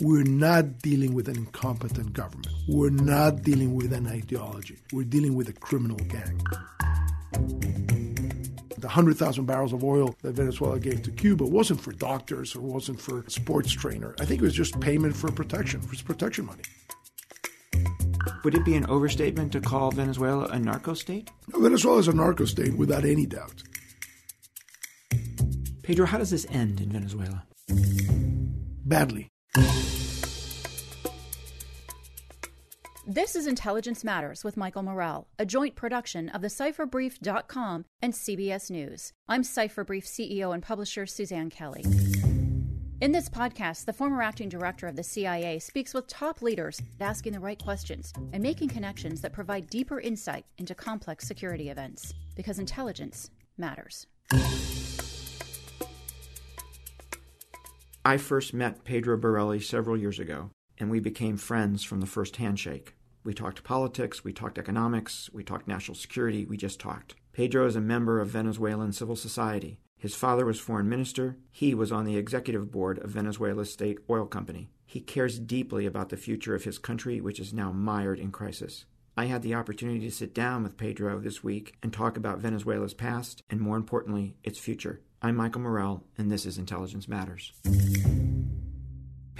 We're not dealing with an incompetent government. We're not dealing with an ideology. We're dealing with a criminal gang. The 100,000 barrels of oil that Venezuela gave to Cuba wasn't for doctors or wasn't for sports trainer. I think it was just payment for protection, for protection money. Would it be an overstatement to call Venezuela a narco state? No, Venezuela is a narco state without any doubt. Pedro, how does this end in Venezuela? Badly. This is Intelligence Matters with Michael Morell, a joint production of the CipherBrief.com and CBS News. I'm CipherBrief CEO and publisher Suzanne Kelly. In this podcast, the former acting director of the CIA speaks with top leaders, asking the right questions and making connections that provide deeper insight into complex security events. Because intelligence matters. I first met Pedro Burelli several years ago, and we became friends from the first handshake. We talked politics, we talked economics, we talked national security, we just talked. Pedro is a member of Venezuelan civil society. His father was foreign minister. He was on the executive board of Venezuela's state oil company. He cares deeply about the future of his country, which is now mired in crisis. I had the opportunity to sit down with Pedro this week and talk about Venezuela's past and, more importantly, its future. I'm Michael Morell, and this is Intelligence Matters.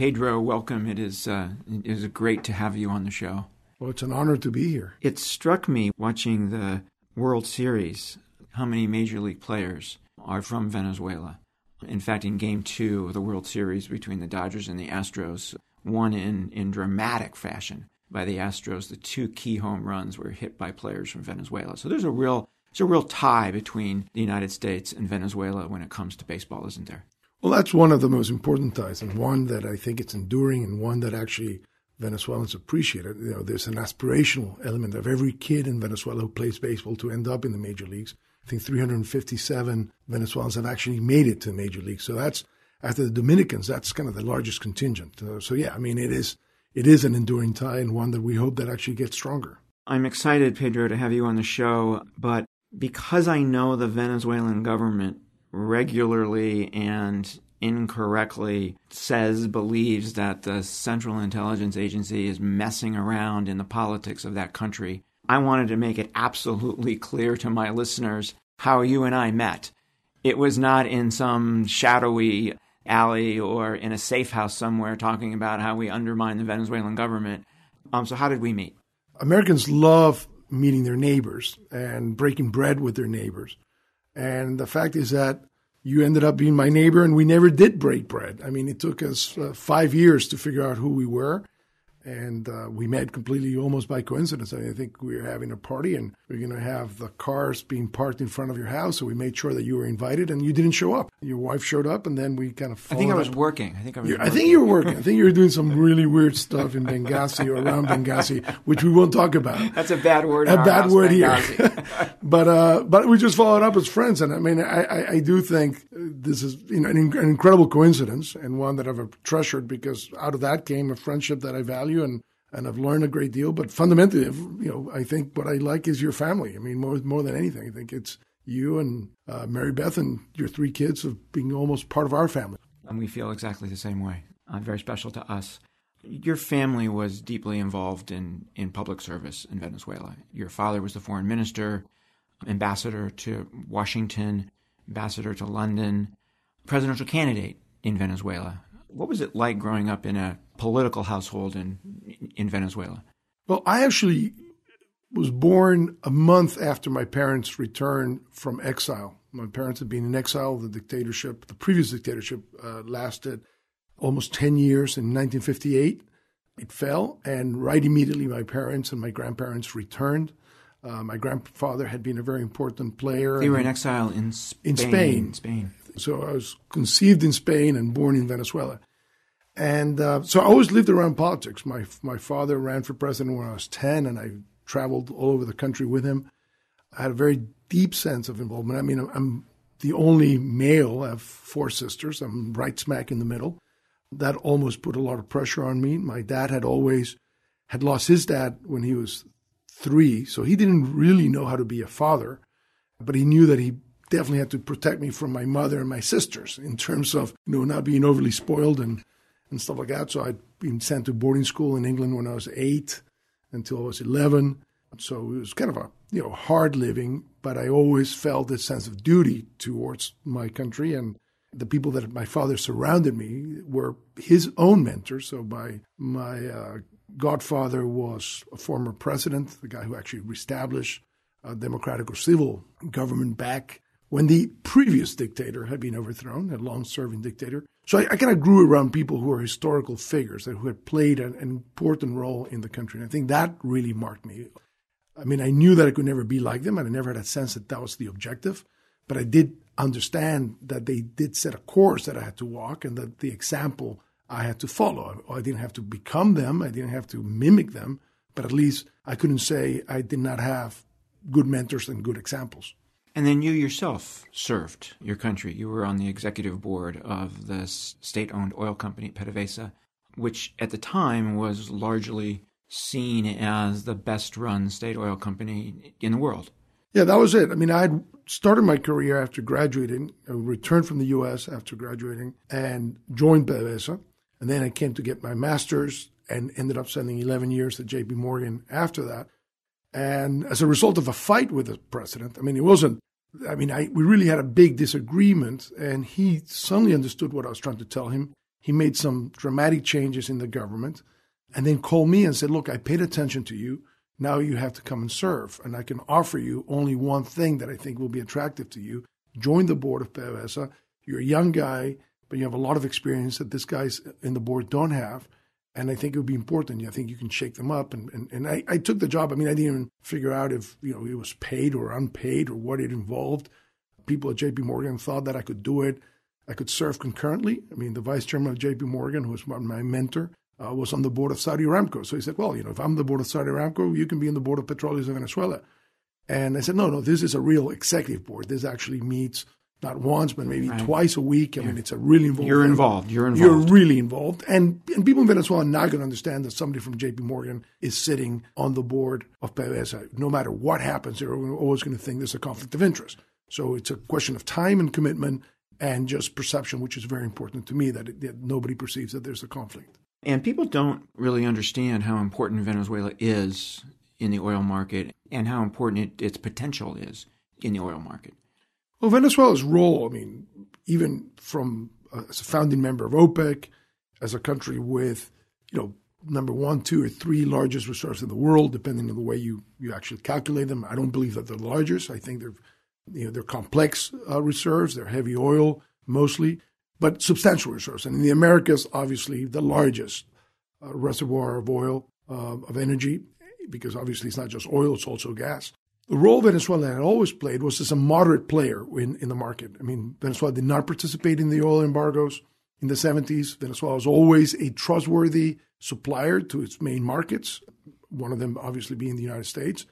Pedro, welcome. It is uh, it is great to have you on the show. Well, it's an honor to be here. It struck me watching the World Series how many major league players are from Venezuela. In fact, in Game Two of the World Series between the Dodgers and the Astros, won in in dramatic fashion by the Astros, the two key home runs were hit by players from Venezuela. So there's a real there's a real tie between the United States and Venezuela when it comes to baseball, isn't there? Well, that's one of the most important ties, and one that I think it's enduring, and one that actually Venezuelans appreciate. You know, there's an aspirational element of every kid in Venezuela who plays baseball to end up in the major leagues. I think 357 Venezuelans have actually made it to the major leagues. So that's after the Dominicans, that's kind of the largest contingent. Uh, so yeah, I mean, it is it is an enduring tie, and one that we hope that actually gets stronger. I'm excited, Pedro, to have you on the show, but because I know the Venezuelan government regularly and incorrectly says, believes that the Central Intelligence Agency is messing around in the politics of that country, I wanted to make it absolutely clear to my listeners how you and I met. It was not in some shadowy alley or in a safe house somewhere talking about how we undermine the Venezuelan government. Um, so, how did we meet? Americans love meeting their neighbors and breaking bread with their neighbors. And the fact is that you ended up being my neighbor, and we never did break bread. I mean, it took us uh, five years to figure out who we were. And uh, we met completely almost by coincidence. I, mean, I think we were having a party and we are going to have the cars being parked in front of your house. So we made sure that you were invited and you didn't show up. Your wife showed up and then we kind of. I think I was up. working. I think I was. I think you were working. I think you were doing some really weird stuff in Benghazi or around Benghazi, which we won't talk about. That's a bad word. A bad house, word here. but uh, but we just followed up as friends, and I mean, I, I, I do think this is you know an, an incredible coincidence and one that I've treasured because out of that came a friendship that I value and and I've learned a great deal. But fundamentally, you know, I think what I like is your family. I mean, more more than anything, I think it's you and uh, Mary Beth and your three kids of being almost part of our family. And we feel exactly the same way. Uh, very special to us. Your family was deeply involved in, in public service in Venezuela. Your father was the foreign minister, ambassador to Washington, ambassador to London, presidential candidate in Venezuela. What was it like growing up in a political household in in Venezuela? Well, I actually was born a month after my parents returned from exile. My parents had been in exile. The dictatorship, the previous dictatorship, uh, lasted almost 10 years in 1958. It fell, and right immediately, my parents and my grandparents returned. Uh, my grandfather had been a very important player. They were in exile in Spain. In Spain. Spain. So I was conceived in Spain and born in Venezuela. And uh, so I always lived around politics. My, my father ran for president when I was 10, and I traveled all over the country with him. I had a very deep sense of involvement. I mean, I'm the only male. I have four sisters. I'm right smack in the middle. That almost put a lot of pressure on me. My dad had always had lost his dad when he was three, so he didn't really know how to be a father, but he knew that he definitely had to protect me from my mother and my sisters in terms of you know not being overly spoiled and and stuff like that. So I'd been sent to boarding school in England when I was eight until I was eleven. So it was kind of a you know hard living, but I always felt this sense of duty towards my country and the people that my father surrounded me were his own mentors. So my my uh, godfather was a former president, the guy who actually reestablished a democratic or civil government back when the previous dictator had been overthrown, a long serving dictator. So I, I kind of grew around people who were historical figures who had played an, an important role in the country. And I think that really marked me. I mean, I knew that I could never be like them, and I never had a sense that that was the objective. But I did understand that they did set a course that I had to walk, and that the example I had to follow. I didn't have to become them, I didn't have to mimic them, but at least I couldn't say I did not have good mentors and good examples. And then you yourself served your country. You were on the executive board of the state owned oil company, PDVSA, which at the time was largely seen as the best run state oil company in the world. Yeah, that was it. I mean, I had started my career after graduating, I returned from the U.S. after graduating and joined PDVSA. And then I came to get my master's and ended up spending 11 years at JP Morgan after that. And as a result of a fight with the president, I mean, it wasn't, I mean, I, we really had a big disagreement, and he suddenly understood what I was trying to tell him. He made some dramatic changes in the government and then called me and said, Look, I paid attention to you. Now you have to come and serve. And I can offer you only one thing that I think will be attractive to you. Join the board of PDVSA. You're a young guy, but you have a lot of experience that this guys in the board don't have and I think it would be important. I think you can shake them up. And, and, and I, I took the job. I mean, I didn't even figure out if you know it was paid or unpaid or what it involved. People at J.P. Morgan thought that I could do it. I could serve concurrently. I mean, the vice chairman of J.P. Morgan, who was my mentor, uh, was on the board of Saudi Aramco. So he said, "Well, you know, if I'm the board of Saudi Aramco, you can be in the board of Petróleos de Venezuela." And I said, "No, no, this is a real executive board. This actually meets not once, but maybe right. twice a week. I yeah. mean, it's a really involved. You're involved. You're involved. You're really involved. And, and people in Venezuela are not going to understand that somebody from JP Morgan is sitting on the board of PDVSA. No matter what happens, they're always going to think there's a conflict of interest. So it's a question of time and commitment and just perception, which is very important to me that, it, that nobody perceives that there's a conflict. And people don't really understand how important Venezuela is in the oil market and how important it, its potential is in the oil market. Well, Venezuela's role, I mean, even from uh, as a founding member of OPEC, as a country with, you know, number one, two, or three largest reserves in the world, depending on the way you, you actually calculate them. I don't believe that they're the largest. I think they're, you know, they're complex uh, reserves. They're heavy oil mostly, but substantial reserves. And in the Americas, obviously, the largest uh, reservoir of oil, uh, of energy, because obviously it's not just oil, it's also gas. The role Venezuela had always played was as a moderate player in, in the market. I mean, Venezuela did not participate in the oil embargoes in the 70s. Venezuela was always a trustworthy supplier to its main markets, one of them obviously being the United States.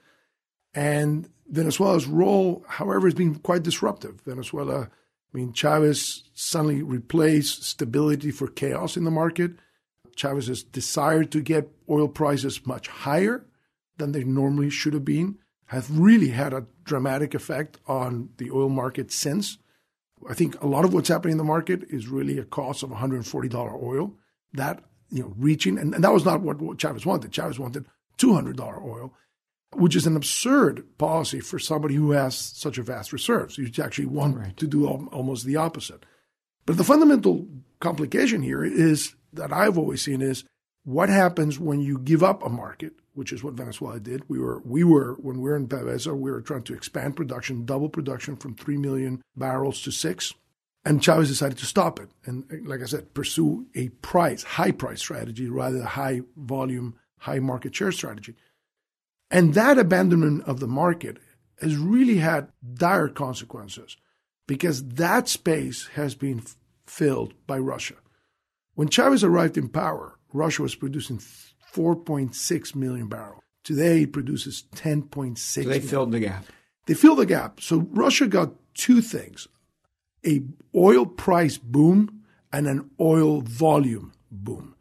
And Venezuela's role, however, has been quite disruptive. Venezuela, I mean, Chavez suddenly replaced stability for chaos in the market. Chavez's desire to get oil prices much higher than they normally should have been has really had a dramatic effect on the oil market since. I think a lot of what's happening in the market is really a cost of $140 oil. That, you know, reaching, and, and that was not what, what Chavez wanted. Chavez wanted $200 oil which is an absurd policy for somebody who has such a vast reserves. You actually want right. to do almost the opposite. But the fundamental complication here is that I've always seen is what happens when you give up a market, which is what Venezuela did. We were we were when we were in PDVSA, we were trying to expand production, double production from three million barrels to six. And Chavez decided to stop it and, like I said, pursue a price, high price strategy rather than a high volume, high market share strategy. And that abandonment of the market has really had dire consequences because that space has been filled by Russia. When Chavez arrived in power, Russia was producing 4.6 million barrels. Today, it produces 10.6. So they filled the gap. They filled the gap. So Russia got two things: a oil price boom and an oil volume boom.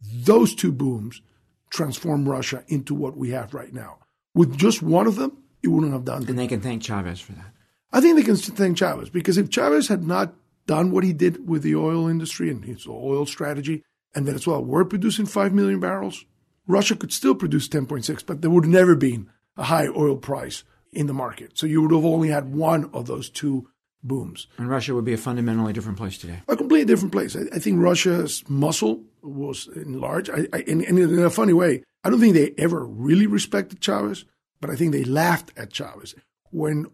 Those two booms transform Russia into what we have right now. With just one of them, it wouldn't have done. And they can thank Chavez for that. I think they can thank Chavez because if Chavez had not done what he did with the oil industry and his oil strategy, and Venezuela were producing 5 million barrels, Russia could still produce 10.6, but there would never been a high oil price in the market. So you would have only had one of those two booms. And Russia would be a fundamentally different place today. A completely different place. I, I think Russia's muscle was enlarged. I, I, and, and in a funny way, I don't think they ever really respected Chavez, but I think they laughed at Chavez. When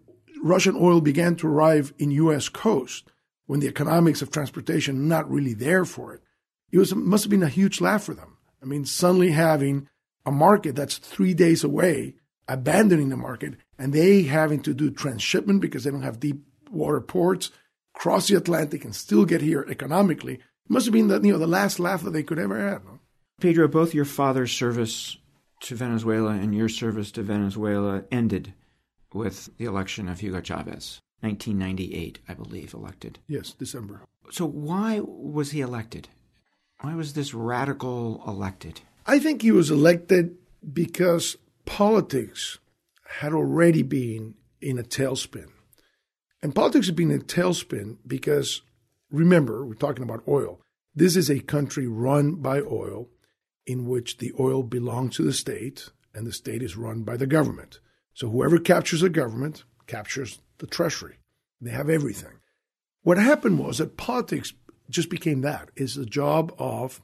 Russian oil began to arrive in U.S. coast, when the economics of transportation not really there for it, it was must have been a huge laugh for them. I mean, suddenly having a market that's three days away, abandoning the market, and they having to do transshipment because they don't have deep water ports, cross the Atlantic, and still get here economically. It must have been the you know the last laugh that they could ever have. Pedro, both your father's service to Venezuela and your service to Venezuela ended with the election of Hugo Chavez. 1998, I believe, elected. Yes, December. So, why was he elected? Why was this radical elected? I think he was elected because politics had already been in a tailspin. And politics had been in a tailspin because, remember, we're talking about oil. This is a country run by oil in which the oil belongs to the state and the state is run by the government. So whoever captures the government captures the treasury. They have everything. What happened was that politics just became that is the job of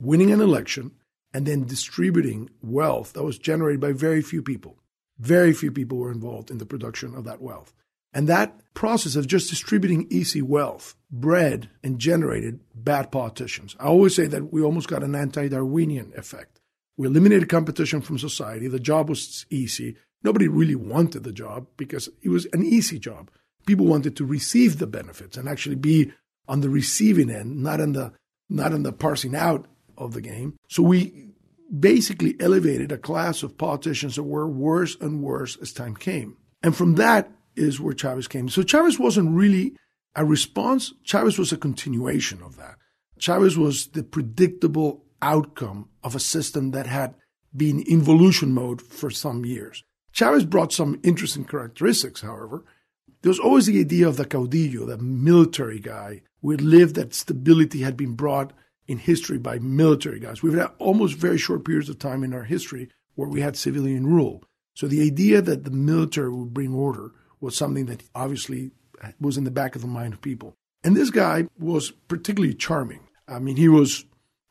winning an election and then distributing wealth that was generated by very few people. Very few people were involved in the production of that wealth. And that process of just distributing easy wealth bred and generated bad politicians. I always say that we almost got an anti Darwinian effect. We eliminated competition from society. The job was easy. Nobody really wanted the job because it was an easy job. People wanted to receive the benefits and actually be on the receiving end, not in the not in the parsing out of the game. So we basically elevated a class of politicians that were worse and worse as time came. And from that, is where Chavez came. So Chavez wasn't really a response, Chavez was a continuation of that. Chavez was the predictable outcome of a system that had been in involution mode for some years. Chavez brought some interesting characteristics, however. There was always the idea of the caudillo, the military guy, had lived that stability had been brought in history by military guys. We've had almost very short periods of time in our history where we had civilian rule. So the idea that the military would bring order was something that obviously was in the back of the mind of people. And this guy was particularly charming. I mean, he was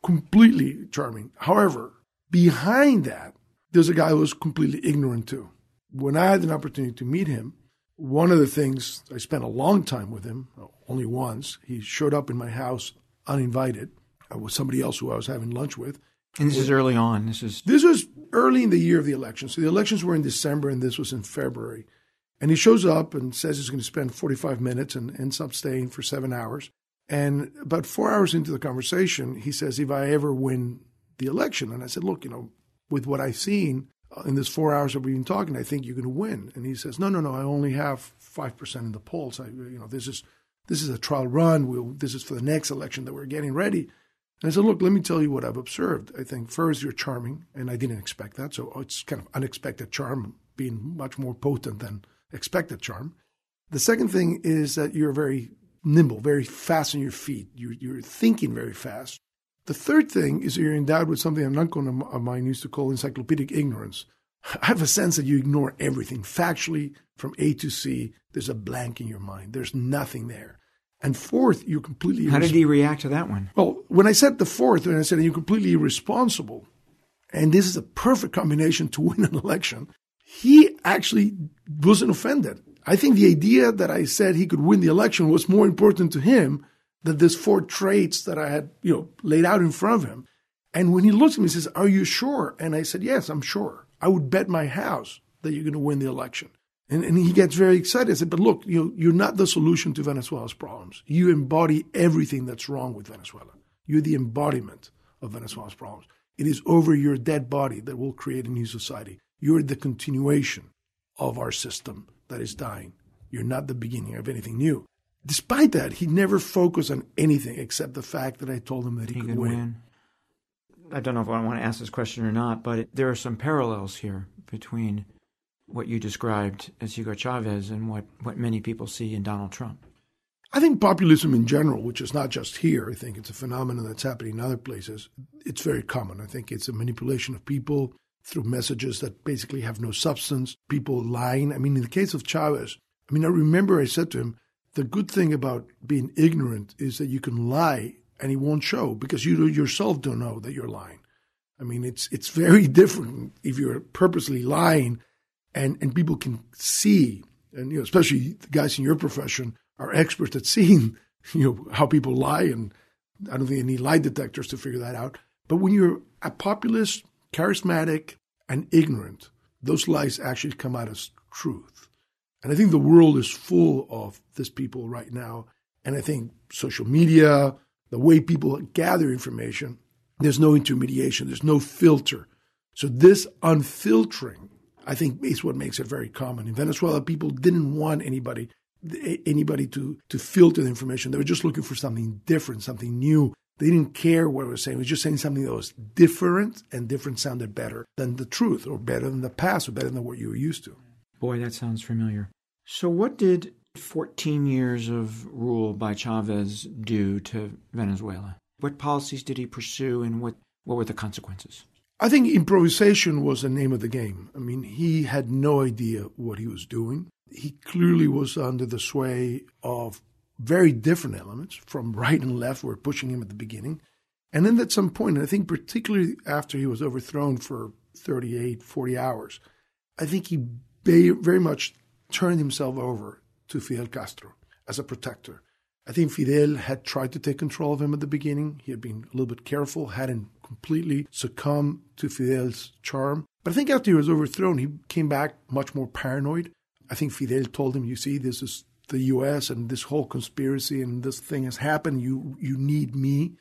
completely charming. However, behind that, there's a guy who was completely ignorant too. When I had an opportunity to meet him, one of the things I spent a long time with him, only once, he showed up in my house uninvited uh, with somebody else who I was having lunch with. And this is early on. This is this was early in the year of the election. So the elections were in December, and this was in February. And he shows up and says he's going to spend 45 minutes and ends up staying for seven hours. And about four hours into the conversation, he says, If I ever win the election. And I said, Look, you know, with what I've seen uh, in this four hours that we've been talking, I think you're going to win. And he says, No, no, no, I only have 5% in the polls. I, you know, this is. This is a trial run. We'll, this is for the next election that we're getting ready. And I said, Look, let me tell you what I've observed. I think first, you're charming, and I didn't expect that. So it's kind of unexpected charm being much more potent than expected charm. The second thing is that you're very nimble, very fast on your feet. You're, you're thinking very fast. The third thing is that you're endowed with something an uncle of mine used to call encyclopedic ignorance. I have a sense that you ignore everything. Factually, from A to C, there's a blank in your mind. There's nothing there. And fourth, you're completely. How did he react to that one? Well, when I said the fourth, when I said you're completely irresponsible, and this is a perfect combination to win an election, he actually wasn't offended. I think the idea that I said he could win the election was more important to him than these four traits that I had, you know, laid out in front of him. And when he looked at me, he says, Are you sure? And I said, Yes, I'm sure. I would bet my house that you're going to win the election. And, and he gets very excited. I said, But look, you, you're not the solution to Venezuela's problems. You embody everything that's wrong with Venezuela. You're the embodiment of Venezuela's problems. It is over your dead body that we'll create a new society. You're the continuation of our system that is dying. You're not the beginning of anything new. Despite that, he never focused on anything except the fact that I told him that he, he could, could win. win. I don't know if I want to ask this question or not, but there are some parallels here between what you described as Hugo Chavez and what, what many people see in Donald Trump. I think populism in general, which is not just here, I think it's a phenomenon that's happening in other places, it's very common. I think it's a manipulation of people through messages that basically have no substance, people lying. I mean, in the case of Chavez, I mean, I remember I said to him, the good thing about being ignorant is that you can lie and he won't show because you yourself don't know that you're lying. I mean, it's it's very different if you're purposely lying and, and people can see, and you know, especially the guys in your profession are experts at seeing, you know, how people lie, and I don't think they need lie detectors to figure that out. But when you're a populist charismatic, and ignorant, those lies actually come out as truth. And I think the world is full of these people right now. And I think social media, the way people gather information, there's no intermediation, there's no filter. So this unfiltering, I think, is what makes it very common. In Venezuela, people didn't want anybody anybody to to filter the information. They were just looking for something different, something new, they didn't care what I was saying. It was just saying something that was different, and different sounded better than the truth, or better than the past, or better than what you were used to. Boy, that sounds familiar. So, what did 14 years of rule by Chavez do to Venezuela? What policies did he pursue, and what, what were the consequences? I think improvisation was the name of the game. I mean, he had no idea what he was doing. He clearly was under the sway of very different elements from right and left were pushing him at the beginning. And then at some point, and I think particularly after he was overthrown for 38, 40 hours, I think he very much turned himself over to Fidel Castro as a protector. I think Fidel had tried to take control of him at the beginning. He had been a little bit careful, hadn't completely succumbed to Fidel's charm. But I think after he was overthrown, he came back much more paranoid. I think Fidel told him, You see, this is the U.S. and this whole conspiracy and this thing has happened. You you need me,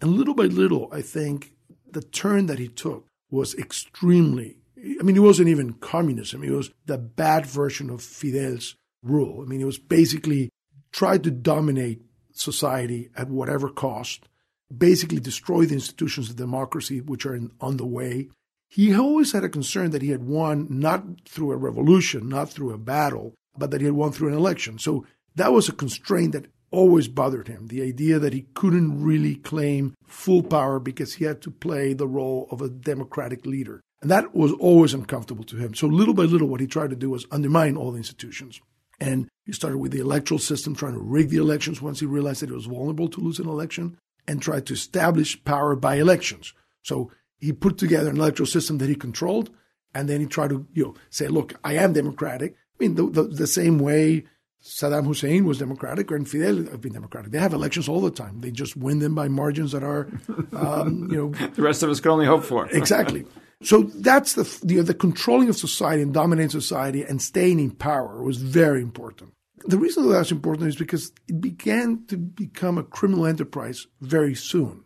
and little by little, I think the turn that he took was extremely. I mean, it wasn't even communism. It was the bad version of Fidel's rule. I mean, it was basically tried to dominate society at whatever cost, basically destroy the institutions of democracy which are in, on the way. He always had a concern that he had won not through a revolution, not through a battle, but that he had won through an election. So that was a constraint that always bothered him the idea that he couldn't really claim full power because he had to play the role of a democratic leader. And that was always uncomfortable to him. So little by little, what he tried to do was undermine all the institutions. And he started with the electoral system, trying to rig the elections once he realized that he was vulnerable to lose an election, and tried to establish power by elections. So he put together an electoral system that he controlled, and then he tried to you know say, look, I am democratic, I mean, the, the, the, same way Saddam Hussein was Democratic and Fidel have been Democratic. They have elections all the time. They just win them by margins that are, um, you know, the rest of us can only hope for. exactly. So that's the, the controlling of society and dominating society and staying in power was very important. The reason that that's important is because it began to become a criminal enterprise very soon.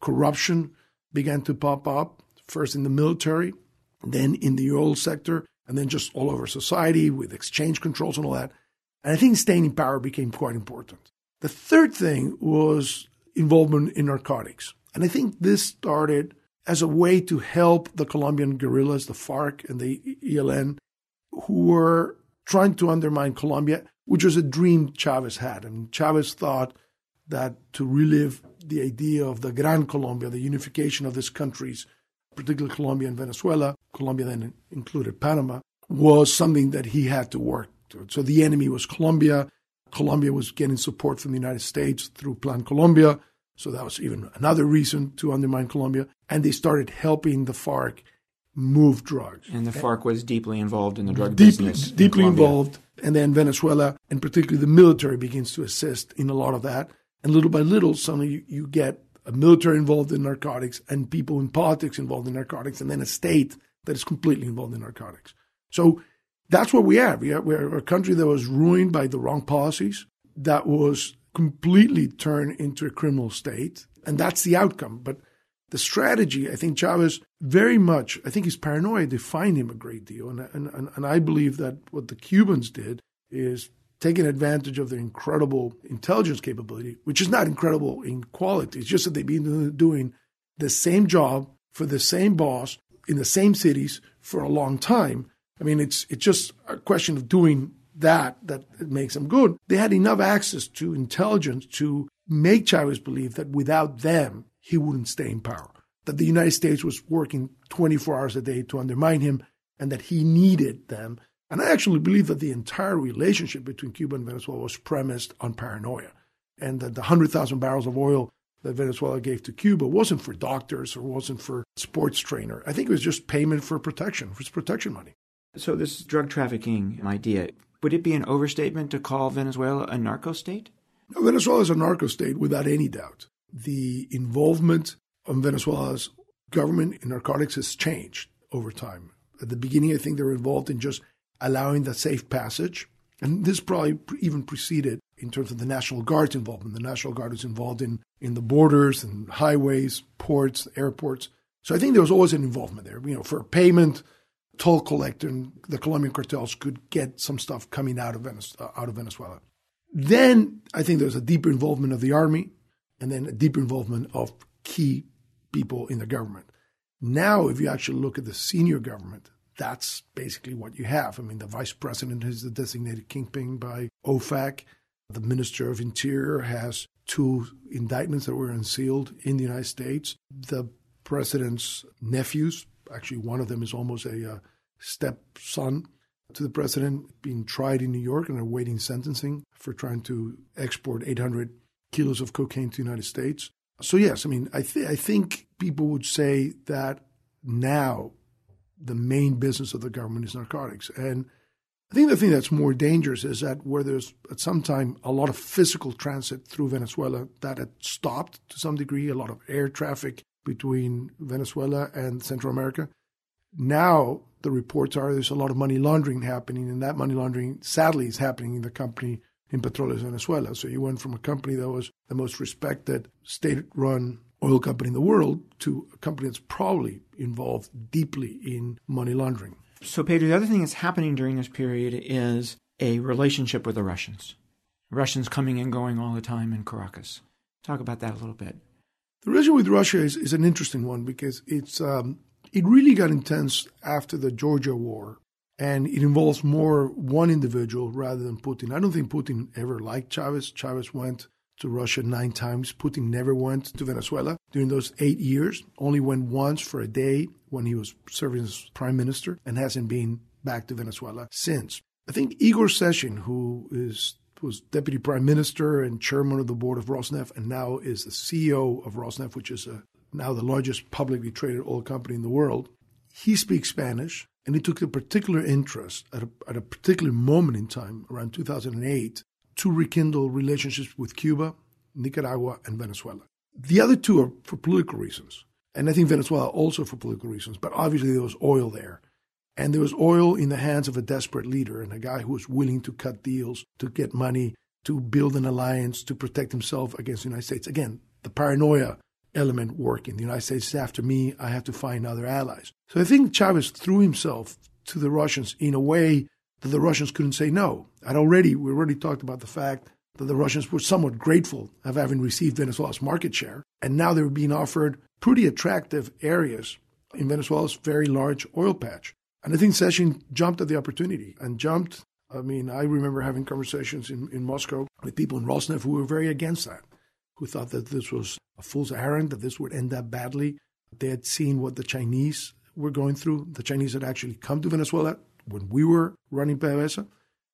Corruption began to pop up first in the military, then in the oil sector, and then just all over society with exchange controls and all that. And I think staying in power became quite important. The third thing was involvement in narcotics. And I think this started as a way to help the Colombian guerrillas, the FARC and the ELN, who were trying to undermine Colombia, which was a dream Chavez had. And Chavez thought that to relive the idea of the Gran Colombia, the unification of these countries, particularly Colombia and Venezuela, Colombia then included Panama, was something that he had to work to. So the enemy was Colombia. Colombia was getting support from the United States through Plan Colombia. So that was even another reason to undermine Colombia. And they started helping the FARC move drugs. And the FARC was deeply involved in the drug deeply, business. Deeply in involved. And then Venezuela, and particularly the military, begins to assist in a lot of that. And little by little, suddenly you, you get a military involved in narcotics and people in politics involved in narcotics, and then a state that is completely involved in narcotics. So that's what we have. We are, we're a country that was ruined by the wrong policies, that was completely turn into a criminal state, and that's the outcome. But the strategy, I think Chavez very much, I think his paranoia defined him a great deal. And, and, and I believe that what the Cubans did is taking advantage of their incredible intelligence capability, which is not incredible in quality. It's just that they've been doing the same job for the same boss in the same cities for a long time. I mean, it's it's just a question of doing that that makes them good. They had enough access to intelligence to make Chavez believe that without them, he wouldn't stay in power. That the United States was working 24 hours a day to undermine him, and that he needed them and I actually believe that the entire relationship between Cuba and Venezuela was premised on paranoia, and that the 100,000 barrels of oil that Venezuela gave to Cuba wasn't for doctors or wasn't for sports trainer. I think it was just payment for protection, for protection money. So this drug trafficking idea, would it be an overstatement to call Venezuela a narco state? No, Venezuela is a narco state without any doubt. The involvement of Venezuela's government in narcotics has changed over time. At the beginning, I think they were involved in just allowing the safe passage. And this probably even preceded in terms of the National Guard's involvement. The National Guard was involved in, in the borders and highways, ports, airports. So I think there was always an involvement there. You know, for payment, toll collector, and the Colombian cartels could get some stuff coming out of, Venezuela, uh, out of Venezuela. Then I think there's a deeper involvement of the army, and then a deeper involvement of key people in the government. Now, if you actually look at the senior government, that's basically what you have. I mean, the vice president is the designated kingpin by OFAC. The minister of interior has two indictments that were unsealed in the United States. The president's nephews, actually, one of them is almost a uh, stepson to the president, being tried in New York and awaiting sentencing for trying to export 800 kilos of cocaine to the United States. So, yes, I mean, I, th- I think people would say that now the main business of the government is narcotics. And I think the thing that's more dangerous is that where there's at some time a lot of physical transit through Venezuela that had stopped to some degree, a lot of air traffic between Venezuela and Central America. Now the reports are there's a lot of money laundering happening, and that money laundering sadly is happening in the company in Petróleos Venezuela. So you went from a company that was the most respected state-run oil company in the world to a company that's probably involved deeply in money laundering. So, Pedro, the other thing that's happening during this period is a relationship with the Russians. Russians coming and going all the time in Caracas. Talk about that a little bit. The relationship with Russia is, is an interesting one because it's um, it really got intense after the Georgia war, and it involves more one individual rather than Putin. I don't think Putin ever liked Chavez. Chavez went to Russia nine times. Putin never went to Venezuela during those eight years, only went once for a day when he was serving as prime minister and hasn't been back to Venezuela since. I think Igor Sechin, who is was deputy prime minister and chairman of the board of Rosneft, and now is the CEO of Rosneft, which is a, now the largest publicly traded oil company in the world. He speaks Spanish. And he took a particular interest at a, at a particular moment in time, around 2008, to rekindle relationships with Cuba, Nicaragua, and Venezuela. The other two are for political reasons. And I think Venezuela also for political reasons, but obviously there was oil there. And there was oil in the hands of a desperate leader and a guy who was willing to cut deals, to get money, to build an alliance, to protect himself against the United States. Again, the paranoia element working. The United States is after me, I have to find other allies. So I think Chavez threw himself to the Russians in a way that the Russians couldn't say no. And already, we already talked about the fact that the Russians were somewhat grateful of having received Venezuela's market share. And now they were being offered pretty attractive areas in Venezuela's very large oil patch. And I think Sechin jumped at the opportunity and jumped. I mean, I remember having conversations in, in Moscow with people in Rosneft who were very against that, who thought that this was a fool's errand, that this would end up badly. They had seen what the Chinese were going through. The Chinese had actually come to Venezuela when we were running PDVSA,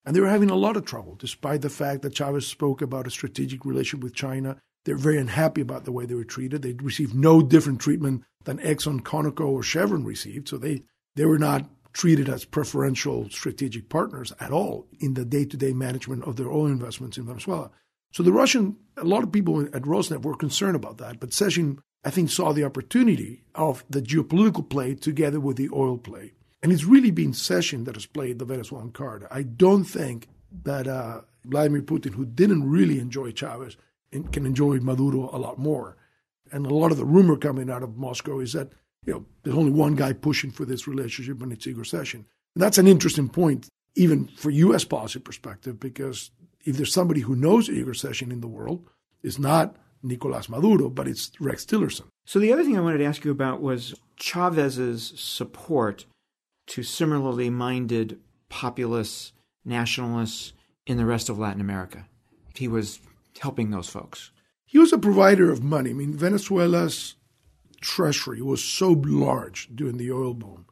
and they were having a lot of trouble, despite the fact that Chavez spoke about a strategic relationship with China. They're very unhappy about the way they were treated. They received no different treatment than Exxon, Conoco, or Chevron received. So they, they were not treated as preferential strategic partners at all in the day to day management of their oil investments in Venezuela. So the Russian, a lot of people at Rosneft were concerned about that, but Sechin, I think, saw the opportunity of the geopolitical play together with the oil play. And it's really been Sechin that has played the Venezuelan card. I don't think that uh, Vladimir Putin, who didn't really enjoy Chavez, can enjoy Maduro a lot more. And a lot of the rumor coming out of Moscow is that you know there's only one guy pushing for this relationship, and it's Igor Sechin. And that's an interesting point, even for U.S. policy perspective, because if there's somebody who knows Igor Sechin in the world, it's not Nicolas Maduro, but it's Rex Tillerson. So the other thing I wanted to ask you about was Chavez's support to similarly minded populists, nationalists in the rest of Latin America. He was helping those folks. He was a provider of money. I mean, Venezuela's treasury was so large during the oil boom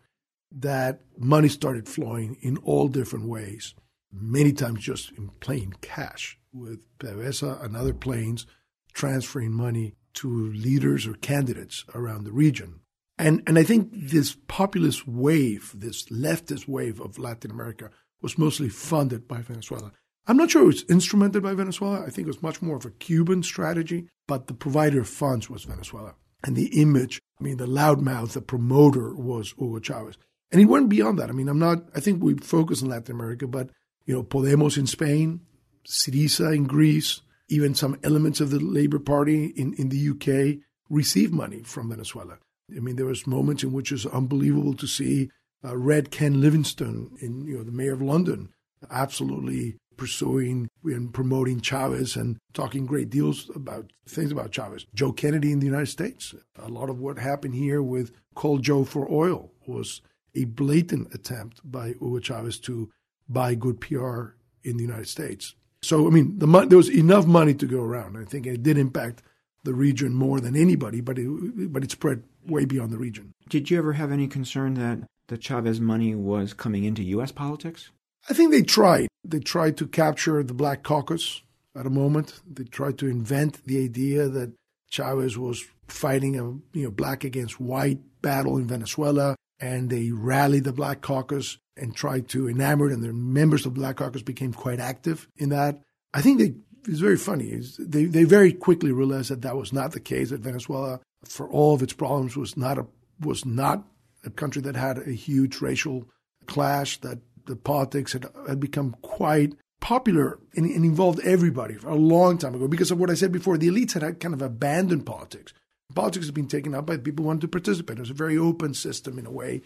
that money started flowing in all different ways, many times just in plain cash, with PDVSA and other planes transferring money to leaders or candidates around the region. And, and I think this populist wave, this leftist wave of Latin America, was mostly funded by Venezuela. I'm not sure it was instrumented by Venezuela. I think it was much more of a Cuban strategy, but the provider of funds was Venezuela. And the image, I mean, the loudmouth, the promoter was Hugo Chavez. And he went beyond that. I mean, I'm not, I think we focus on Latin America, but, you know, Podemos in Spain, Syriza in Greece, even some elements of the Labour Party in, in the UK received money from Venezuela. I mean, there was moments in which it was unbelievable to see uh, Red Ken Livingstone, in you know the mayor of London, absolutely pursuing and promoting Chavez and talking great deals about things about Chavez. Joe Kennedy in the United States. A lot of what happened here with Call Joe for Oil was a blatant attempt by Hugo Chavez to buy good PR in the United States. So, I mean, the, there was enough money to go around. I think it did impact the region more than anybody, but it, but it spread way beyond the region. Did you ever have any concern that the Chavez money was coming into U.S. politics? I think they tried. They tried to capture the Black Caucus at a moment. They tried to invent the idea that Chavez was fighting a you know black against white battle in Venezuela, and they rallied the Black Caucus and tried to enamor it, and the members of Black Caucus became quite active in that. I think they it's very funny. They, they very quickly realized that that was not the case. That Venezuela, for all of its problems, was not a was not a country that had a huge racial clash. That the politics had, had become quite popular and, and, involved everybody a long time ago. Because of what I said before, the elites had kind of abandoned politics. Politics has been taken up by people who wanted to participate. It was a very open system in a way.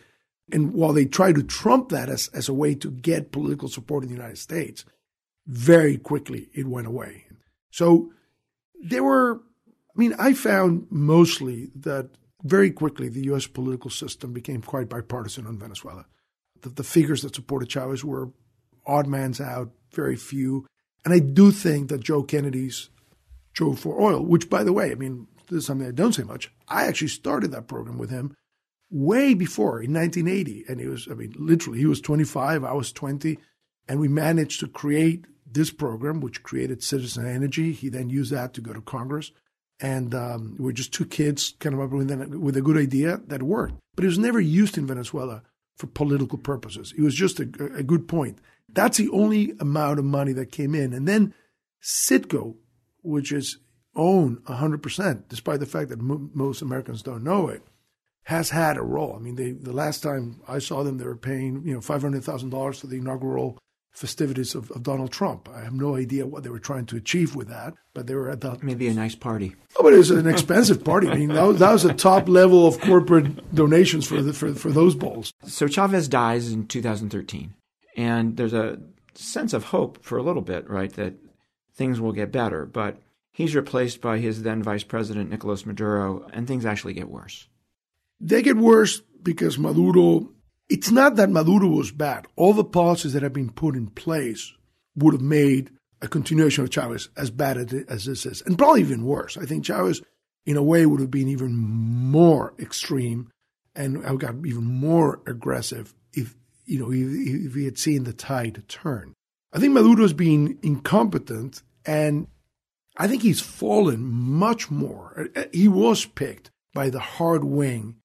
And while they tried to trump that as, as a way to get political support in the United States, very quickly it went away. So there were, I mean, I found mostly that very quickly the U.S. political system became quite bipartisan on Venezuela. That the figures that supported Chavez were odd man's out, very few. And I do think that Joe Kennedy's Joe for Oil, which, by the way, I mean, this is something I don't say much. I actually started that program with him way before in 1980. And he was, I mean, literally, he was 25, I was 20. And we managed to create this program, which created Citizen Energy. He then used that to go to Congress. And um, we're just two kids kind of up with, with a good idea that worked. But it was never used in Venezuela for political purposes. It was just a, a good point. That's the only amount of money that came in. And then Citgo, which is owned 100%, despite the fact that m- most Americans don't know it, has had a role. I mean, they, the last time I saw them, they were paying you know five hundred thousand dollars for the inaugural festivities of, of, Donald Trump. I have no idea what they were trying to achieve with that, but they were at that. Maybe a nice party. Oh, but it was an expensive party. I mean, that was, that was a top level of corporate donations for the, for for those balls. So Chavez dies in 2013, and there's a sense of hope for a little bit, right, that things will get better. But he's replaced by his then vice president Nicolas Maduro, and things actually get worse. They get worse because Maduro, it's not that Maduro was bad. All the policies that have been put in place would have made a continuation of Chavez as bad as this is, and probably even worse. I think Chavez, in a way, would have been even more extreme and got even more aggressive if you know if, if he had seen the tide turn. I think Maduro's been incompetent, and I think he's fallen much more. He was picked by the hard wing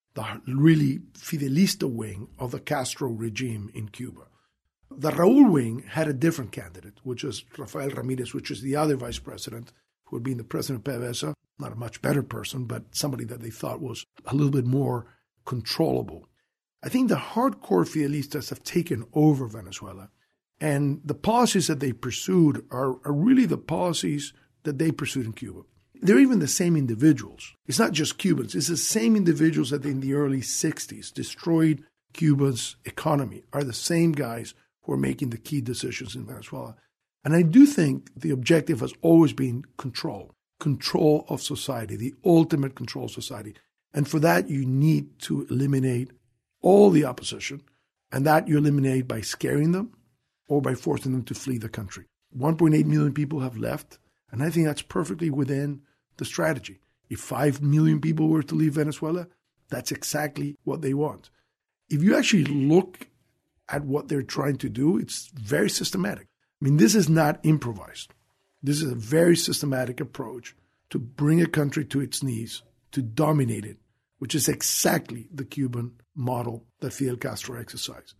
the really Fidelista wing of the Castro regime in Cuba. The Raul wing had a different candidate, which was Rafael Ramirez, which is the other vice president who had been the president of PDVSA. Not a much better person, but somebody that they thought was a little bit more controllable. I think the hardcore Fidelistas have taken over Venezuela, and the policies that they pursued are, are really the policies that they pursued in Cuba. They're even the same individuals. It's not just Cubans, it's the same individuals that in the early 60s destroyed Cuba's economy, are the same guys who are making the key decisions in Venezuela. And I do think the objective has always been control, control of society, the ultimate control of society. And for that, you need to eliminate all the opposition, and that you eliminate by scaring them or by forcing them to flee the country. 1.8 million people have left, and I think that's perfectly within the strategy. If 5 million people were to leave Venezuela, that's exactly what they want. If you actually look at what they're trying to do, it's very systematic. I mean, this is not improvised. This is a very systematic approach to bring a country to its knees, to dominate it, which is exactly the Cuban model that Fidel Castro exercised.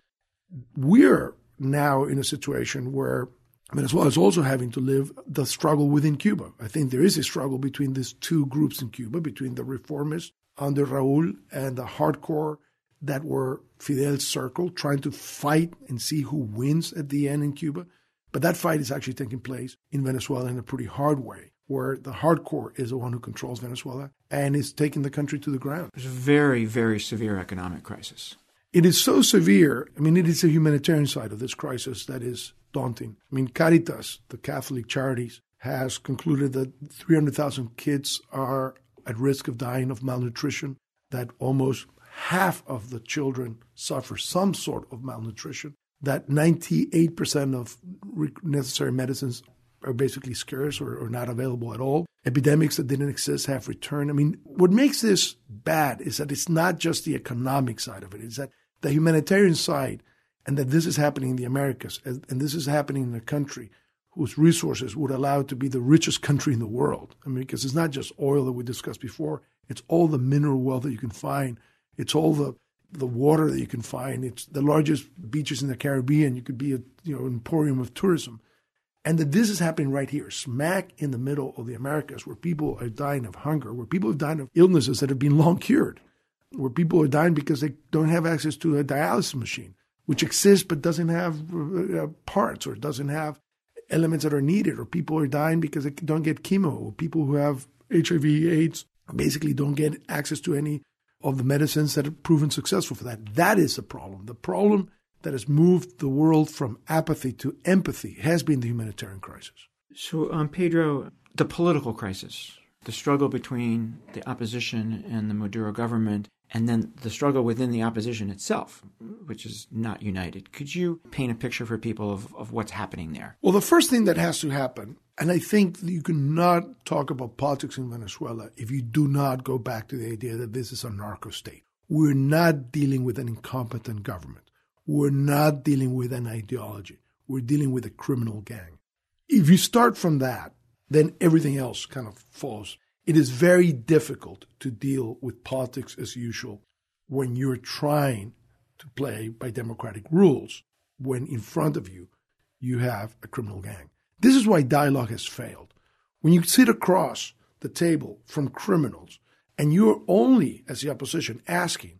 We're now in a situation where Venezuela is also having to live the struggle within Cuba. I think there is a struggle between these two groups in Cuba, between the reformists under Raul and the hardcore that were Fidel's circle, trying to fight and see who wins at the end in Cuba. But that fight is actually taking place in Venezuela in a pretty hard way, where the hardcore is the one who controls Venezuela and is taking the country to the ground. There's a very, very severe economic crisis. It is so severe. I mean, it is the humanitarian side of this crisis that is daunting. I mean, Caritas, the Catholic Charities, has concluded that 300,000 kids are at risk of dying of malnutrition, that almost half of the children suffer some sort of malnutrition, that 98% of necessary medicines are basically scarce or, or, not available at all. Epidemics that didn't exist have returned. I mean, what makes this bad is that it's not just the economic side of it, it's that the humanitarian side and that this is happening in the Americas, and this is happening in a country whose resources would allow it to be the richest country in the world. I mean, because it's not just oil that we discussed before, it's all the mineral wealth that you can find, it's all the the water that you can find, it's the largest beaches in the Caribbean. You could be a you know emporium of tourism. And that this is happening right here, smack in the middle of the Americas, where people are dying of hunger, where people are dying of illnesses that have been long cured, where people are dying because they don't have access to a dialysis machine, which exists but doesn't have uh, parts or doesn't have elements that are needed, or people are dying because they don't get chemo, or people who have HIV, AIDS basically don't get access to any of the medicines that have proven successful for that. That is the problem. The problem that has moved the world from apathy to empathy has been the humanitarian crisis. So, um, Pedro, the political crisis, the struggle between the opposition and the Maduro government and then the struggle within the opposition itself, which is not united. Could you paint a picture for people of, of what's happening there? Well, the first thing that has to happen, and I think you cannot talk about politics in Venezuela if you do not go back to the idea that this is a narco state. We're not dealing with an incompetent government. We're not dealing with an ideology. We're dealing with a criminal gang. If you start from that, then everything else kind of falls it is very difficult to deal with politics as usual when you're trying to play by democratic rules when in front of you you have a criminal gang. This is why dialogue has failed. When you sit across the table from criminals and you're only, as the opposition, asking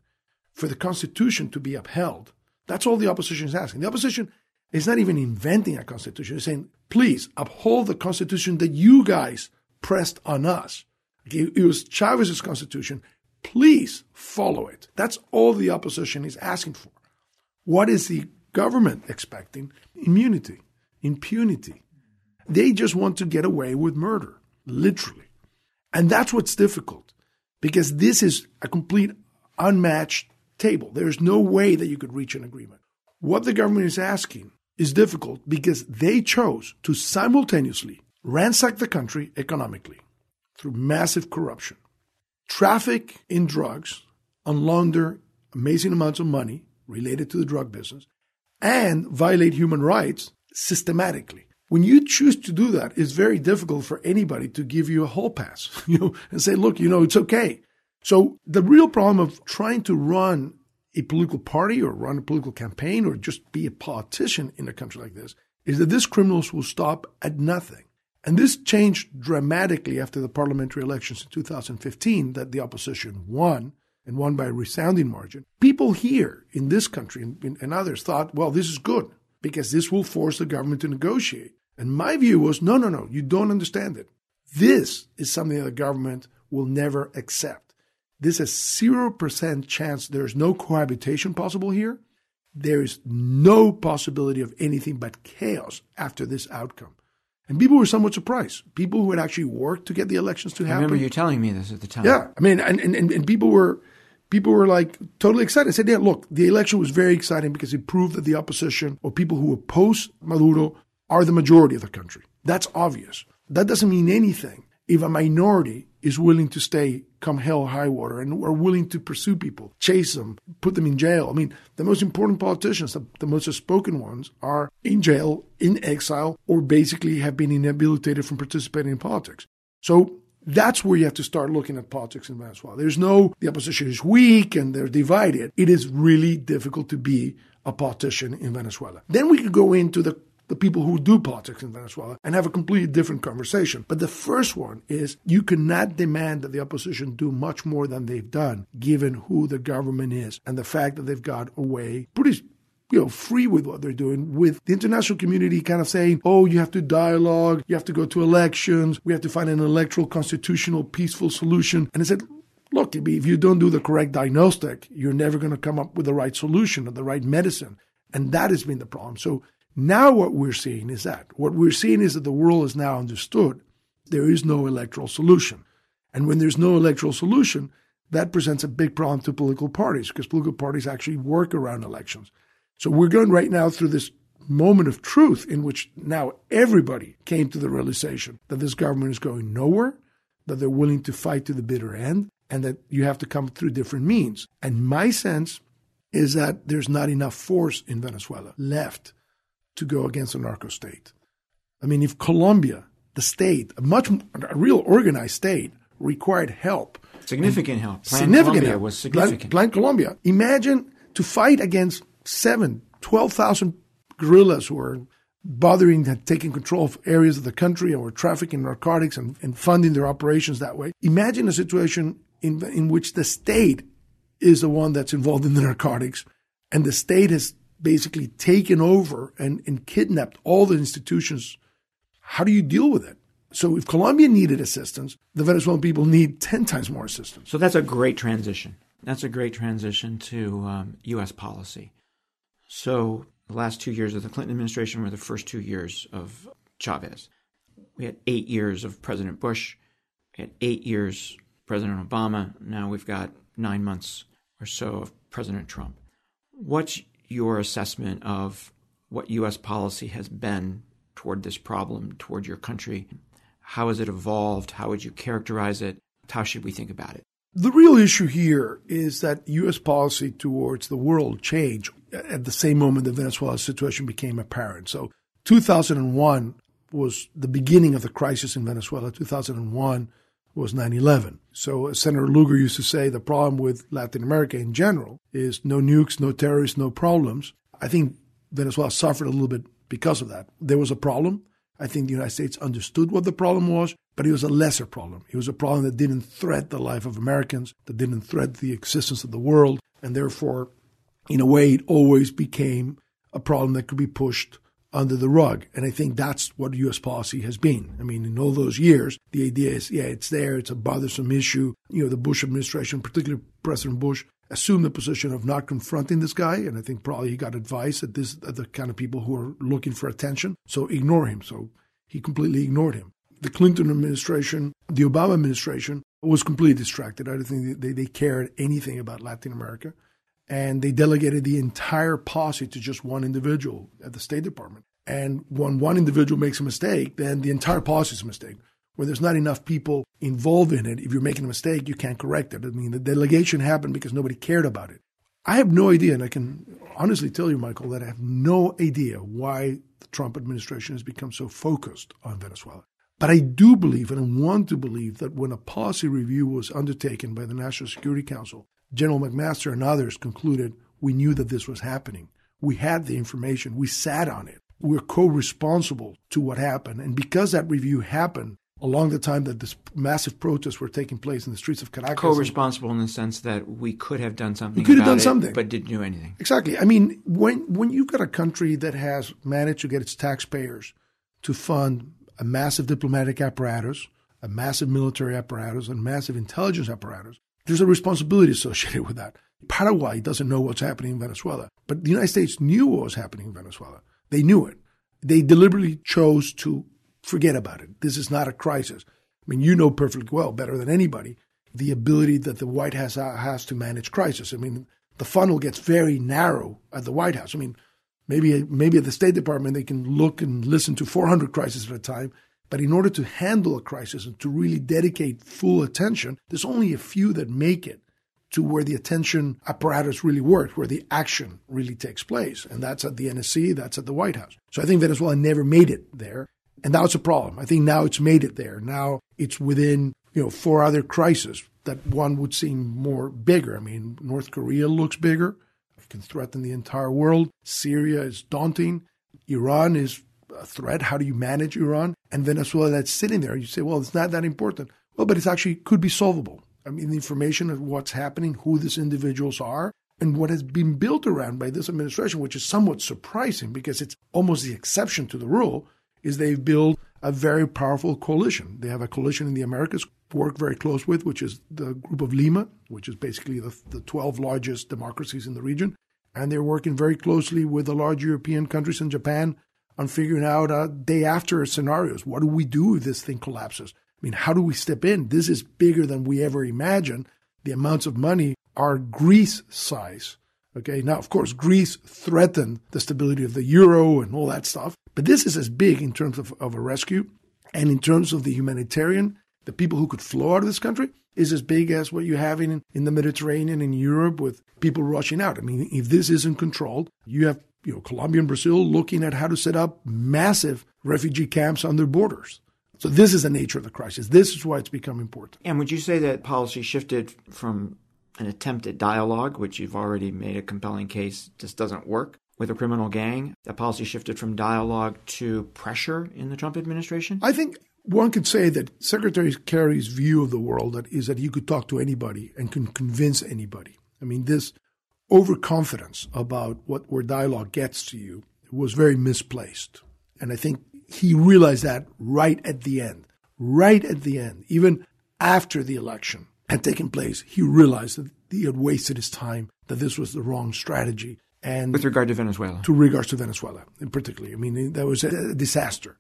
for the Constitution to be upheld, that's all the opposition is asking. The opposition is not even inventing a Constitution. It's saying, please uphold the Constitution that you guys pressed on us. Was Chavez's Constitution. Please follow it. That's all the opposition is asking for. What is the government expecting? Immunity, impunity. They just want to get away with murder, literally. And that's what's difficult because this is a complete unmatched table. There's no way that you could reach an agreement. What the government is asking is difficult because they chose to simultaneously ransack the country economically through massive corruption, traffic in drugs, launder amazing amounts of money related to the drug business, and violate human rights systematically. When you choose to do that, it's very difficult for anybody to give you a hall pass, you know, and say, look, you know, it's okay. So the real problem of trying to run a political party or run a political campaign or just be a politician in a country like this is that these criminals will stop at nothing. And this changed dramatically after the parliamentary elections in 2015 that the opposition won and won by a resounding margin. People here in this country and, and others thought, well, this is good because this will force the government to negotiate. And my view was no, no, no, you don't understand it. This is something that the government will never accept. This is 0% chance there's no cohabitation possible here. There is no possibility of anything but chaos after this outcome. And people were somewhat surprised. People who had actually worked to get the elections to happen. I remember you telling me this at the time. Yeah. I mean, and, and, and people were people were like totally excited. I said, yeah, look, the election was very exciting because it proved that the opposition or people who oppose Maduro are the majority of the country. That's obvious. That doesn't mean anything if a minority is willing to stay come hell or high water and are willing to pursue people, chase them, put them in jail. I mean, the most important politicians, the, the most outspoken ones, are in jail, in exile, or basically have been inhabilitated from participating in politics. So that's where you have to start looking at politics in Venezuela. There's no, the opposition is weak and they're divided. It is really difficult to be a politician in Venezuela. Then we could go into the the people who do politics in Venezuela and have a completely different conversation. But the first one is you cannot demand that the opposition do much more than they've done, given who the government is and the fact that they've got away pretty you know, free with what they're doing, with the international community kind of saying, oh, you have to dialogue, you have to go to elections, we have to find an electoral, constitutional, peaceful solution. And I said, look, if you don't do the correct diagnostic, you're never going to come up with the right solution or the right medicine. And that has been the problem. So now, what we're seeing is that. What we're seeing is that the world has now understood there is no electoral solution. And when there's no electoral solution, that presents a big problem to political parties because political parties actually work around elections. So we're going right now through this moment of truth in which now everybody came to the realization that this government is going nowhere, that they're willing to fight to the bitter end, and that you have to come through different means. And my sense is that there's not enough force in Venezuela left to go against a narco state. I mean, if Colombia, the state, a much a real organized state, required help, significant help, Plan significant Colombia help, was significant. Plan, Plan Colombia. Imagine to fight against seven, 12,000 guerrillas who are bothering and taking control of areas of the country and were trafficking narcotics and, and funding their operations that way. Imagine a situation in, in which the state is the one that's involved in the narcotics and the state has basically taken over and, and kidnapped all the institutions. How do you deal with it? So if Colombia needed assistance, the Venezuelan people need 10 times more assistance. So that's a great transition. That's a great transition to um, U.S. policy. So the last two years of the Clinton administration were the first two years of Chavez. We had eight years of President Bush. We had eight years President Obama. Now we've got nine months or so of President Trump. What's your assessment of what U.S. policy has been toward this problem, toward your country. How has it evolved? How would you characterize it? How should we think about it? The real issue here is that U.S. policy towards the world changed at the same moment the Venezuela situation became apparent. So 2001 was the beginning of the crisis in Venezuela. 2001 was 9 11. So Senator Lugar used to say the problem with Latin America in general is no nukes, no terrorists, no problems. I think Venezuela suffered a little bit because of that. There was a problem. I think the United States understood what the problem was, but it was a lesser problem. It was a problem that didn't threat the life of Americans, that didn't threat the existence of the world, and therefore, in a way, it always became a problem that could be pushed under the rug. And I think that's what U.S. policy has been. I mean, in all those years, the idea is, yeah, it's there, it's a bothersome issue. You know, the Bush administration, particularly President Bush, assumed the position of not confronting this guy. And I think probably he got advice that this are the kind of people who are looking for attention. So ignore him. So he completely ignored him. The Clinton administration, the Obama administration was completely distracted. I don't think they, they cared anything about Latin America and they delegated the entire posse to just one individual at the State Department. And when one individual makes a mistake, then the entire posse is a mistake. When there's not enough people involved in it, if you're making a mistake, you can't correct it. I mean, the delegation happened because nobody cared about it. I have no idea, and I can honestly tell you, Michael, that I have no idea why the Trump administration has become so focused on Venezuela. But I do believe, and I want to believe, that when a policy review was undertaken by the National Security Council, General McMaster and others concluded we knew that this was happening. We had the information, we sat on it. We're co responsible to what happened. And because that review happened along the time that this massive protests were taking place in the streets of Caracas. Co responsible in the sense that we could have done something. We could have done it, something. But didn't do anything. Exactly. I mean, when, when you've got a country that has managed to get its taxpayers to fund a massive diplomatic apparatus, a massive military apparatus, and massive intelligence apparatus, there's a responsibility associated with that. Paraguay doesn't know what's happening in Venezuela, but the United States knew what was happening in Venezuela. They knew it. They deliberately chose to forget about it. This is not a crisis. I mean, you know perfectly well, better than anybody, the ability that the White House has to manage crisis. I mean, the funnel gets very narrow at the White House. I mean, maybe maybe at the State Department they can look and listen to 400 crises at a time, but in order to handle a crisis and to really dedicate full attention, there's only a few that make it to where the attention apparatus really works, where the action really takes place. And that's at the NSC, that's at the White House. So I think Venezuela never made it there. And that's a problem. I think now it's made it there. Now it's within, you know, four other crises that one would seem more bigger. I mean, North Korea looks bigger. It can threaten the entire world. Syria is daunting. Iran is a threat. How do you manage Iran? And Venezuela that's sitting there. You say, well, it's not that important. Well, but it actually could be solvable. I mean, the information of what's happening, who these individuals are, and what has been built around by this administration, which is somewhat surprising because it's almost the exception to the rule, is they've built a very powerful coalition. They have a coalition in the Americas, work very close with, which is the Group of Lima, which is basically the, the 12 largest democracies in the region. And they're working very closely with the large European countries and Japan on figuring out uh, day after scenarios. What do we do if this thing collapses? I mean, how do we step in? This is bigger than we ever imagined. The amounts of money are Greece size. Okay, now, of course, Greece threatened the stability of the euro and all that stuff, but this is as big in terms of, of a rescue and in terms of the humanitarian, the people who could flow out of this country is as big as what you have in, in the Mediterranean in Europe with people rushing out. I mean, if this isn't controlled, you have you know, Colombia and Brazil looking at how to set up massive refugee camps on their borders. So this is the nature of the crisis. This is why it's become important. And would you say that policy shifted from an attempt at dialogue, which you've already made a compelling case just doesn't work with a criminal gang? That policy shifted from dialogue to pressure in the Trump administration? I think one could say that Secretary Kerry's view of the world that is that you could talk to anybody and can convince anybody. I mean, this overconfidence about what where dialogue gets to you was very misplaced. And I think he realized that right at the end, right at the end, even after the election had taken place, he realized that he had wasted his time, that this was the wrong strategy. And with regard to Venezuela, to regards to Venezuela, in particular, I mean, that was a disaster.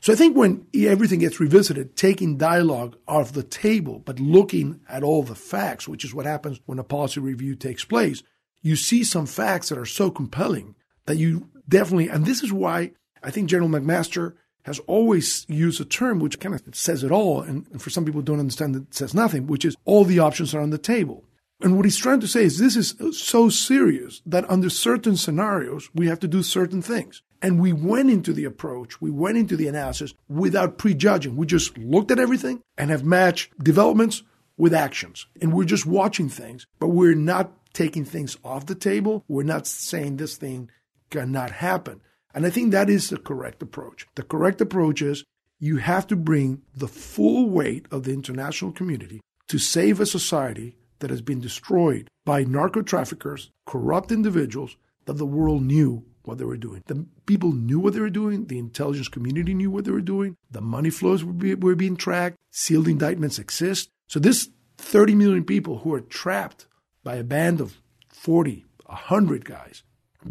So I think when everything gets revisited, taking dialogue off the table, but looking at all the facts, which is what happens when a policy review takes place, you see some facts that are so compelling that you definitely, and this is why I think General McMaster has always used a term which kind of says it all, and, and for some people don't understand it says nothing, which is all the options are on the table. And what he's trying to say is this is so serious that under certain scenarios, we have to do certain things. And we went into the approach, we went into the analysis without prejudging. We just looked at everything and have matched developments with actions. And we're just watching things, but we're not taking things off the table. We're not saying this thing cannot happen. And I think that is the correct approach. The correct approach is you have to bring the full weight of the international community to save a society that has been destroyed by narco traffickers, corrupt individuals that the world knew what they were doing. The people knew what they were doing. The intelligence community knew what they were doing. The money flows were, be, were being tracked. Sealed indictments exist. So this 30 million people who are trapped by a band of 40, 100 guys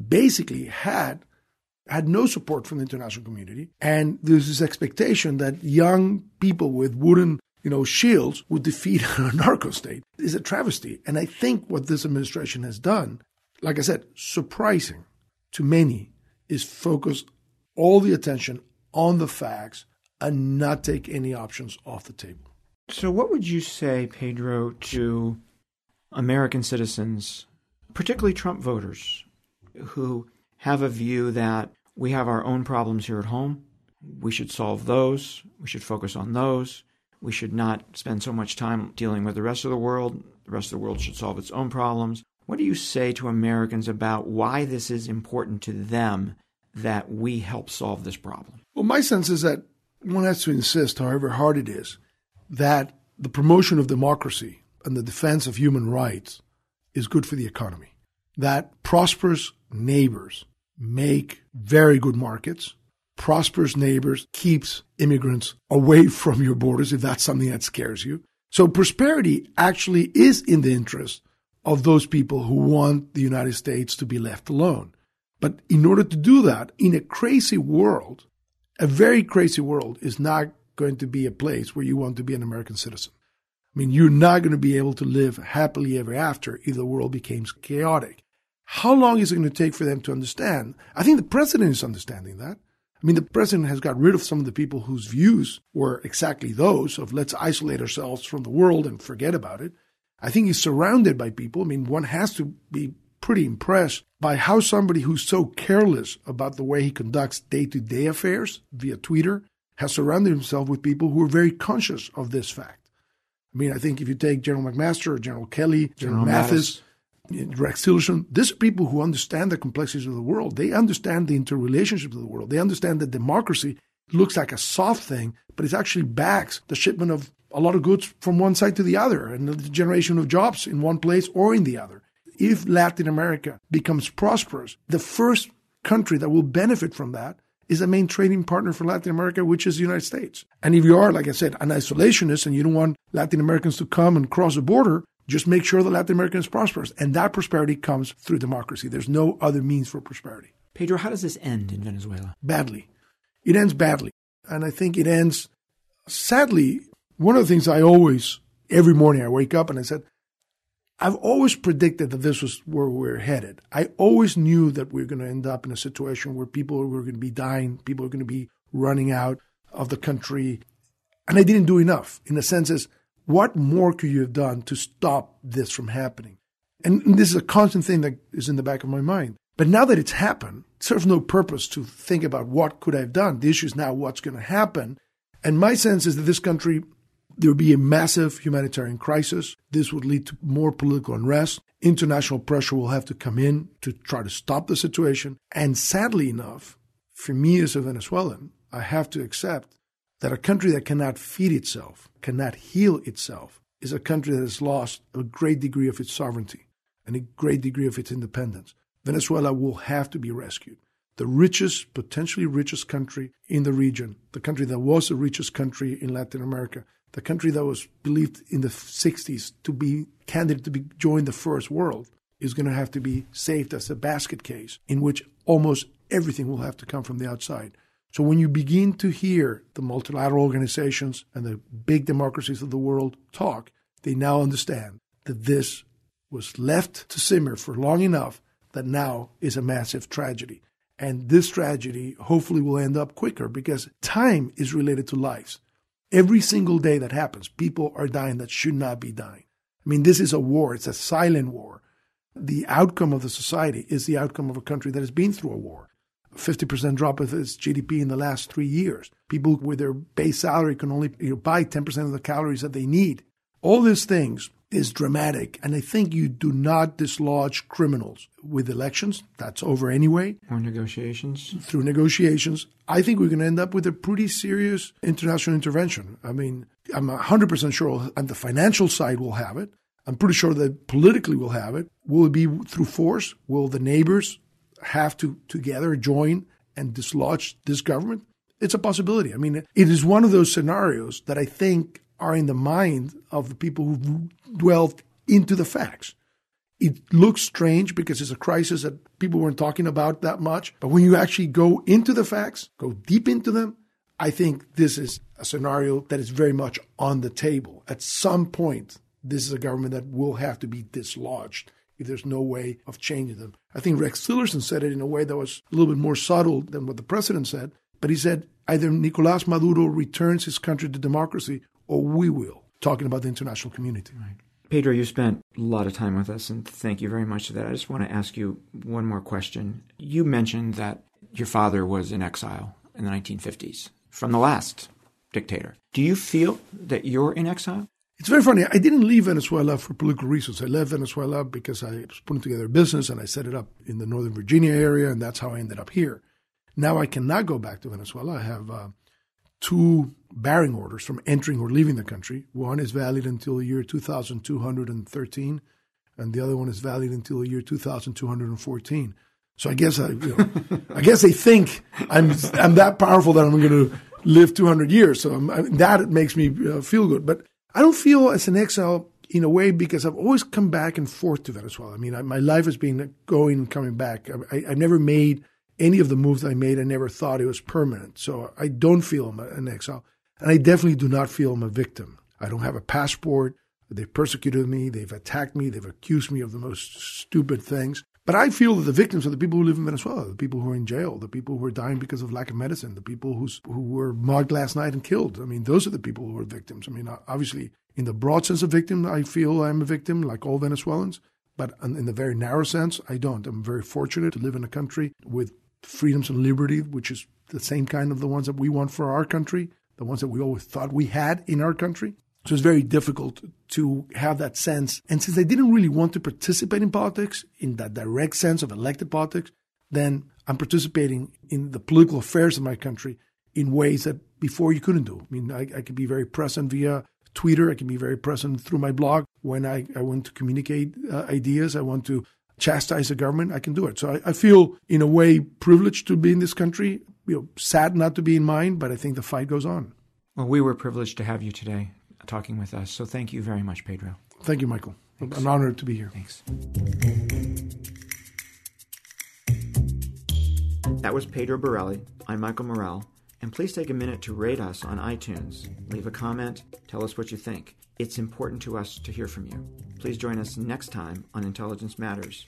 basically had had no support from the international community. And there's this expectation that young people with wooden you know, shields would defeat a narco state is a travesty. And I think what this administration has done, like I said, surprising to many, is focus all the attention on the facts and not take any options off the table. So, what would you say, Pedro, to American citizens, particularly Trump voters, who have a view that we have our own problems here at home? We should solve those. We should focus on those. We should not spend so much time dealing with the rest of the world. The rest of the world should solve its own problems. What do you say to Americans about why this is important to them that we help solve this problem? Well, my sense is that one has to insist, however hard it is, that the promotion of democracy and the defense of human rights is good for the economy. That prosperous neighbors make very good markets prosperous neighbors keeps immigrants away from your borders if that's something that scares you. So prosperity actually is in the interest of those people who want the United States to be left alone. But in order to do that, in a crazy world, a very crazy world is not going to be a place where you want to be an American citizen. I mean, you're not going to be able to live happily ever after if the world becomes chaotic. How long is it going to take for them to understand? I think the president is understanding that. I mean, the president has got rid of some of the people whose views were exactly those of let's isolate ourselves from the world and forget about it. I think he's surrounded by people. I mean, one has to be pretty impressed by how somebody who's so careless about the way he conducts day to day affairs via Twitter has surrounded himself with people who are very conscious of this fact. I mean, I think if you take General McMaster or General Kelly, General, General Mattis, Mattis Rex Tillerson, these are people who understand the complexities of the world. They understand the interrelationships of the world. They understand that democracy looks like a soft thing, but it actually backs the shipment of a lot of goods from one side to the other and the generation of jobs in one place or in the other. If Latin America becomes prosperous, the first country that will benefit from that is a main trading partner for Latin America, which is the United States. And if you are, like I said, an isolationist and you don't want Latin Americans to come and cross the border, just make sure that Latin America is prosperous. And that prosperity comes through democracy. There's no other means for prosperity. Pedro, how does this end in Venezuela? Badly. It ends badly. And I think it ends sadly. One of the things I always, every morning I wake up and I said, I've always predicted that this was where we're headed. I always knew that we are going to end up in a situation where people were going to be dying, people are going to be running out of the country. And I didn't do enough in the sense as what more could you have done to stop this from happening? And this is a constant thing that is in the back of my mind. But now that it's happened, it serves no purpose to think about what could I have done. The issue is now what's going to happen. And my sense is that this country, there will be a massive humanitarian crisis. This would lead to more political unrest. International pressure will have to come in to try to stop the situation. And sadly enough, for me as a Venezuelan, I have to accept that a country that cannot feed itself, cannot heal itself, is a country that has lost a great degree of its sovereignty and a great degree of its independence. Venezuela will have to be rescued. The richest, potentially richest country in the region, the country that was the richest country in Latin America, the country that was believed in the 60s to be candidate to be join the first world, is going to have to be saved as a basket case in which almost everything will have to come from the outside. So when you begin to hear the multilateral organizations and the big democracies of the world talk, they now understand that this was left to simmer for long enough that now is a massive tragedy. And this tragedy hopefully will end up quicker because time is related to lives. Every single day that happens, people are dying that should not be dying. I mean, this is a war, it's a silent war. The outcome of the society is the outcome of a country that has been through a war. 50% drop of its GDP in the last three years. People with their base salary can only you know, buy 10% of the calories that they need. All these things is dramatic. And I think you do not dislodge criminals with elections. That's over anyway. Or negotiations. Through negotiations. I think we're going to end up with a pretty serious international intervention. I mean, I'm 100% sure on the financial side we'll have it. I'm pretty sure that politically we'll have it. Will it be through force? Will the neighbors have to together join and dislodge this government? It's a possibility. I mean, it is one of those scenarios that I think are in the mind of the people who dwelled into the facts. It looks strange because it's a crisis that people weren't talking about that much. But when you actually go into the facts, go deep into them, I think this is a scenario that is very much on the table. At some point, this is a government that will have to be dislodged if there's no way of changing them. I think Rex Tillerson said it in a way that was a little bit more subtle than what the president said, but he said either Nicolas Maduro returns his country to democracy or we will, talking about the international community. Right. Pedro, you spent a lot of time with us, and thank you very much for that. I just want to ask you one more question. You mentioned that your father was in exile in the 1950s from the last dictator. Do you feel that you're in exile? It's very funny. I didn't leave Venezuela for political reasons. I left Venezuela because I was putting together a business and I set it up in the Northern Virginia area, and that's how I ended up here. Now I cannot go back to Venezuela. I have uh, two barring orders from entering or leaving the country. One is valid until the year 2213, and the other one is valid until the year 2214. So I guess I, you know, I guess they think I'm I'm that powerful that I'm going to live 200 years. So I, that makes me uh, feel good. But I don't feel as an exile in a way because I've always come back and forth to Venezuela. I mean, I, my life has been going and coming back. I, have never made any of the moves I made, I never thought it was permanent. So I don't feel I'm an exile. And I definitely do not feel I'm a victim. I don't have a passport. They've persecuted me. They've attacked me. They've accused me of the most stupid things. But I feel that the victims are the people who live in Venezuela, the people who are in jail, the people who are dying because of lack of medicine, the people who's, who were mugged last night and killed. I mean, those are the people who are victims. I mean, obviously, in the broad sense of victim, I feel I'm a victim, like all Venezuelans. But in the very narrow sense, I don't. I'm very fortunate to live in a country with freedoms and liberty, which is the same kind of the ones that we want for our country, the ones that we always thought we had in our country. So it's very difficult to have that sense. And since I didn't really want to participate in politics in that direct sense of elected politics, then I'm participating in the political affairs of my country in ways that before you couldn't do. I mean, I, I could be very present via Twitter. I can be very present through my blog when I, I want to communicate uh, ideas. I want to chastise the government, I can do it. So I, I, feel, in a way, privileged to be in this country. You know, sad not to be in mine, but I think the fight goes on. Well, we were privileged to have you today talking with us. So thank you very much, Pedro. Thank you, Michael. Thanks. I'm honored to be here. Thanks. That was Pedro Burelli. I'm Michael Morell. And please take a minute to rate us on iTunes. Leave a comment, tell us what you think. It's important to us to hear from you. Please join us next time on Intelligence Matters.